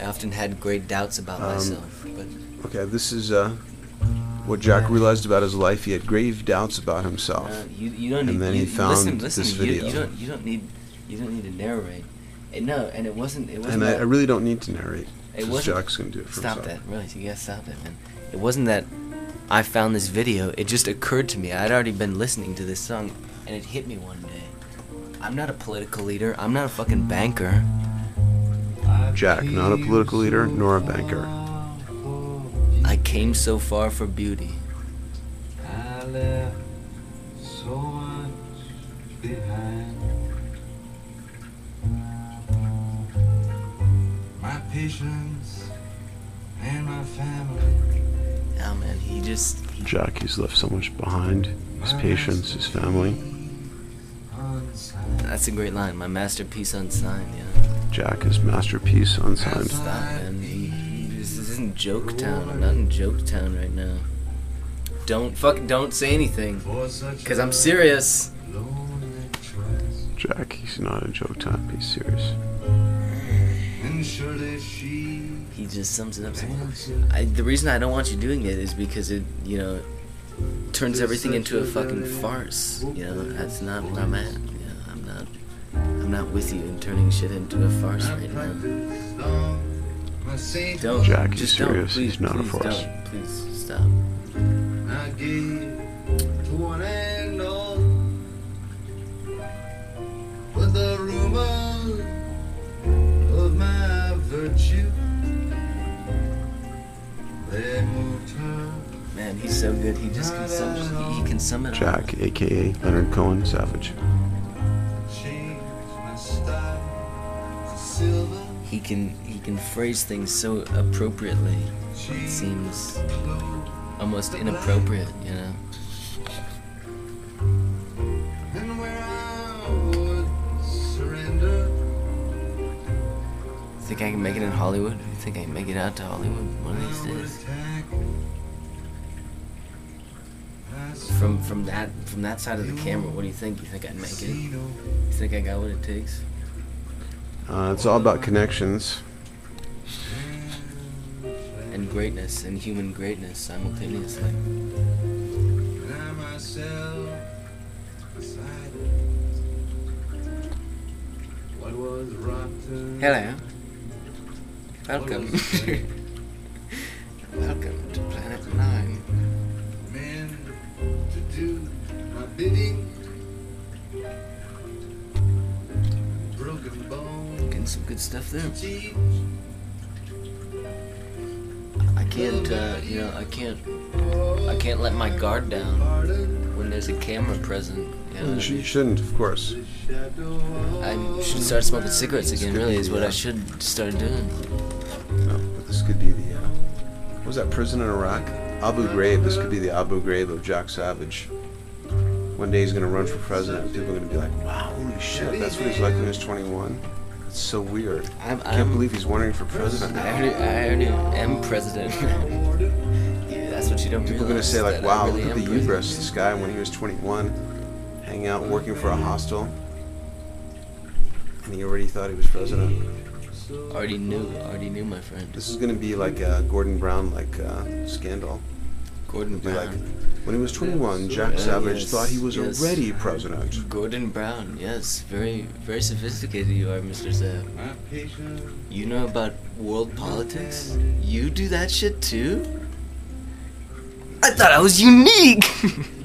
I often had great doubts about Um, myself, but Okay, this is uh, what Jack realized about his life. He had grave doubts about himself. uh, you, you don't And need. then you, he found listen, listen, this you- video. You, don't. You don't need. You don't need to narrate. And no, and it wasn't. It wasn't. and I, I really don't need to narrate. It wasn't- Jack's going to do it for Stop himself. that. Really, you gotta stop that, man. It wasn't that I found this video. It just occurred to me. I'd already been listening to this song, and it hit me one day. I'm not a political leader. I'm not a fucking banker. Jack, not a political leader nor a banker. I came so far for beauty. I left so much behind. My patience and my family. Oh man, he just. Jack, he's left so much behind. His patience, his family. That's a great line. My masterpiece unsigned. Yeah. Jack, his masterpiece unsigned. Stop, man. He, he, this isn't joke town. I'm not in joke town right now. Don't fuck. Don't say anything. Cause I'm serious. Jack, he's not a joke time. He's serious. And surely she He just sums it up. So I, the reason I don't want you doing it is because it, you know, turns everything into a fucking farce. You know, that's not where I'm at. I'm not with you in turning shit into a farce right now. practiced on my saint Don't. Jack, he's just serious. Don't. Please, He's not a please farce. Don't. Please stop. I gave to one and all. But the rumor of my virtue, they moved her. Man, he's so good. He just can sum, he, he can sum it up. Jack, aka Leonard Cohen, Savage. He can he can phrase things so appropriately. It seems almost inappropriate. You know. And where I would surrender. Think I can make it in Hollywood? You think I can make it out to Hollywood one of these days? From from that from that side of the camera, what do you think? You think I'd make it? You think I got what it takes? Uh, it's all about connections. And greatness, and human greatness simultaneously. Hello. Welcome. Welcome to Planet 9. Some good stuff there. I can't, uh, you know, I can't, I can't let my guard down when there's a camera present. You know, You, shouldn't, of course. I should start smoking cigarettes again. Really, is what I should start doing. No, but this could be the. Uh, what was that prison in Iraq? Abu Ghraib. This could be the Abu Ghraib of Jack Savage. One day he's gonna run for president. and People are gonna be like, "Wow, holy shit, that's what he's like when he's 21." So weird. I'm, I can't believe he's running for president. I already, I already am president. yeah, that's what you don't People are gonna say like, "Wow, really look at the president." hubris! This guy when he was 21, hanging out, working for a hostel, and he already thought he was president." Already knew, already knew, my friend. This is gonna be like a Gordon Brown like uh, scandal. Gordon like Brown. when he was 21, Jack Yeah, Savage yes, thought he was yes. already president. Gordon Brown, yes, very, very sophisticated you are, Mr. Patience. You know about world politics? You do that shit too? I thought I was unique.